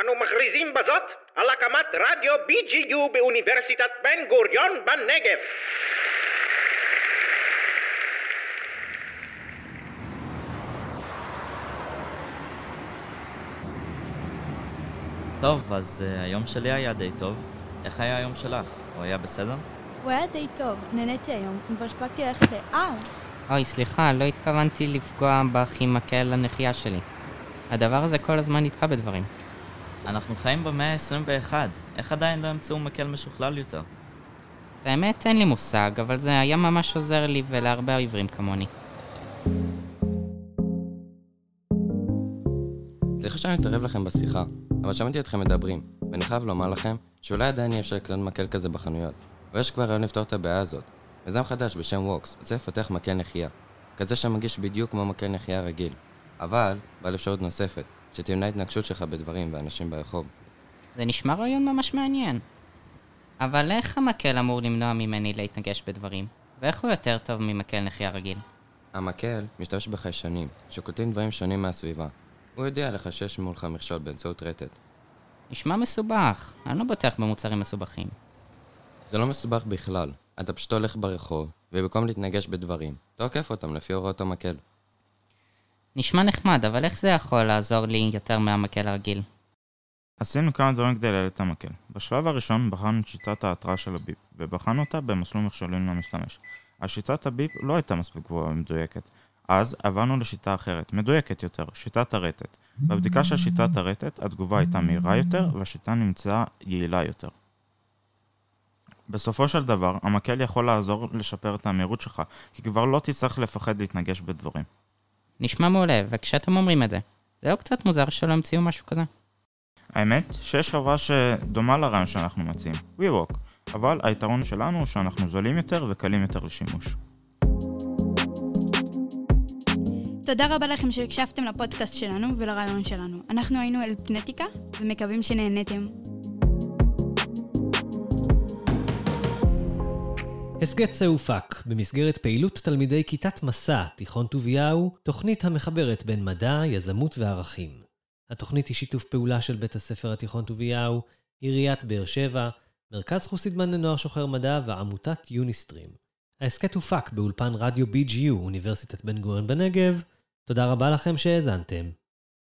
אנו מכריזים בזאת על הקמת רדיו BGU באוניברסיטת בן גוריון בנגב. טוב, אז uh, היום שלי היה די טוב. איך היה היום שלך? הוא היה בסדר? הוא היה די טוב, נהניתי היום, כבר הספקתי ללכת ל... אה, אוי, סליחה, לא התכוונתי לפגוע בך עם מקל הנחייה שלי. הדבר הזה כל הזמן נתקע בדברים. אנחנו חיים במאה ה-21. איך עדיין לא ימצאו מקל משוכלל יותר? האמת, אין לי מושג, אבל זה היה ממש עוזר לי ולהרבה עיוורים כמוני. סליחה שאני מתערב לכם בשיחה, אבל שמעתי אתכם מדברים, ואני חייב לומר לכם שאולי עדיין אי אפשר לקנות מקל כזה בחנויות, ויש כבר רעיון לפתור את הבעיה הזאת. מיזם חדש בשם ווקס רוצה לפתח מקל נחייה, כזה שמגיש בדיוק כמו מקל נחייה רגיל, אבל בעל אפשרות נוספת, שתמנע התנגשות שלך בדברים ואנשים ברחוב. זה נשמע רעיון ממש מעניין. אבל איך המקל אמור למנוע ממני להתנגש בדברים? ואיך הוא יותר טוב ממקל נחייה רגיל? המקל משתמש בחיישנים, שקולטים דברים שונים מהסביבה. הוא יודע לחשש מולך מכשול באמצעות רטט. נשמע מסובך, אני לא בוטח במוצרים מסובכים. זה לא מסובך בכלל, אתה פשוט הולך ברחוב, ובמקום להתנגש בדברים, אתה עוקף אותם לפי הוראות המקל. נשמע נחמד, אבל איך זה יכול לעזור לי יותר מהמקל הרגיל? עשינו כמה דברים כדי להעלות את המקל. בשלב הראשון בחנו את שיטת ההתראה של הביפ, ובחנו אותה במסלול מכשולים למשתמש. השיטת הביפ לא הייתה מספיק גבוהה ומדויקת. אז עברנו לשיטה אחרת, מדויקת יותר, שיטת הרטט. בבדיקה של שיטת הרטט, התגובה הייתה מהירה יותר, והשיטה נמצאה יעילה יותר. בסופו של דבר, המקל יכול לעזור לשפר את המהירות שלך, כי כבר לא תצטרך לפחד להתנגש בדברים. נשמע מעולה, וכשאתם אומרים את זה, זה לא קצת מוזר שלא המציאו משהו כזה? האמת, שיש חברה שדומה לרעיון שאנחנו מציעים, WeWork, אבל היתרון שלנו הוא שאנחנו זולים יותר וקלים יותר לשימוש. תודה רבה לכם שהקשבתם לפודקאסט שלנו ולרעיון שלנו. אנחנו היינו אלפנטיקה, ומקווים שנהניתם. הסכת זה הופק במסגרת פעילות תלמידי כיתת מסע, תיכון טוביהו, תוכנית המחברת בין מדע, יזמות וערכים. התוכנית היא שיתוף פעולה של בית הספר התיכון טוביהו, עיריית באר שבע, מרכז חוסידמן לנוער שוחר מדע ועמותת יוניסטרים. ההסכת הופק באולפן רדיו BGU, אוניברסיטת בן גוריון בנגב. תודה רבה לכם שהאזנתם.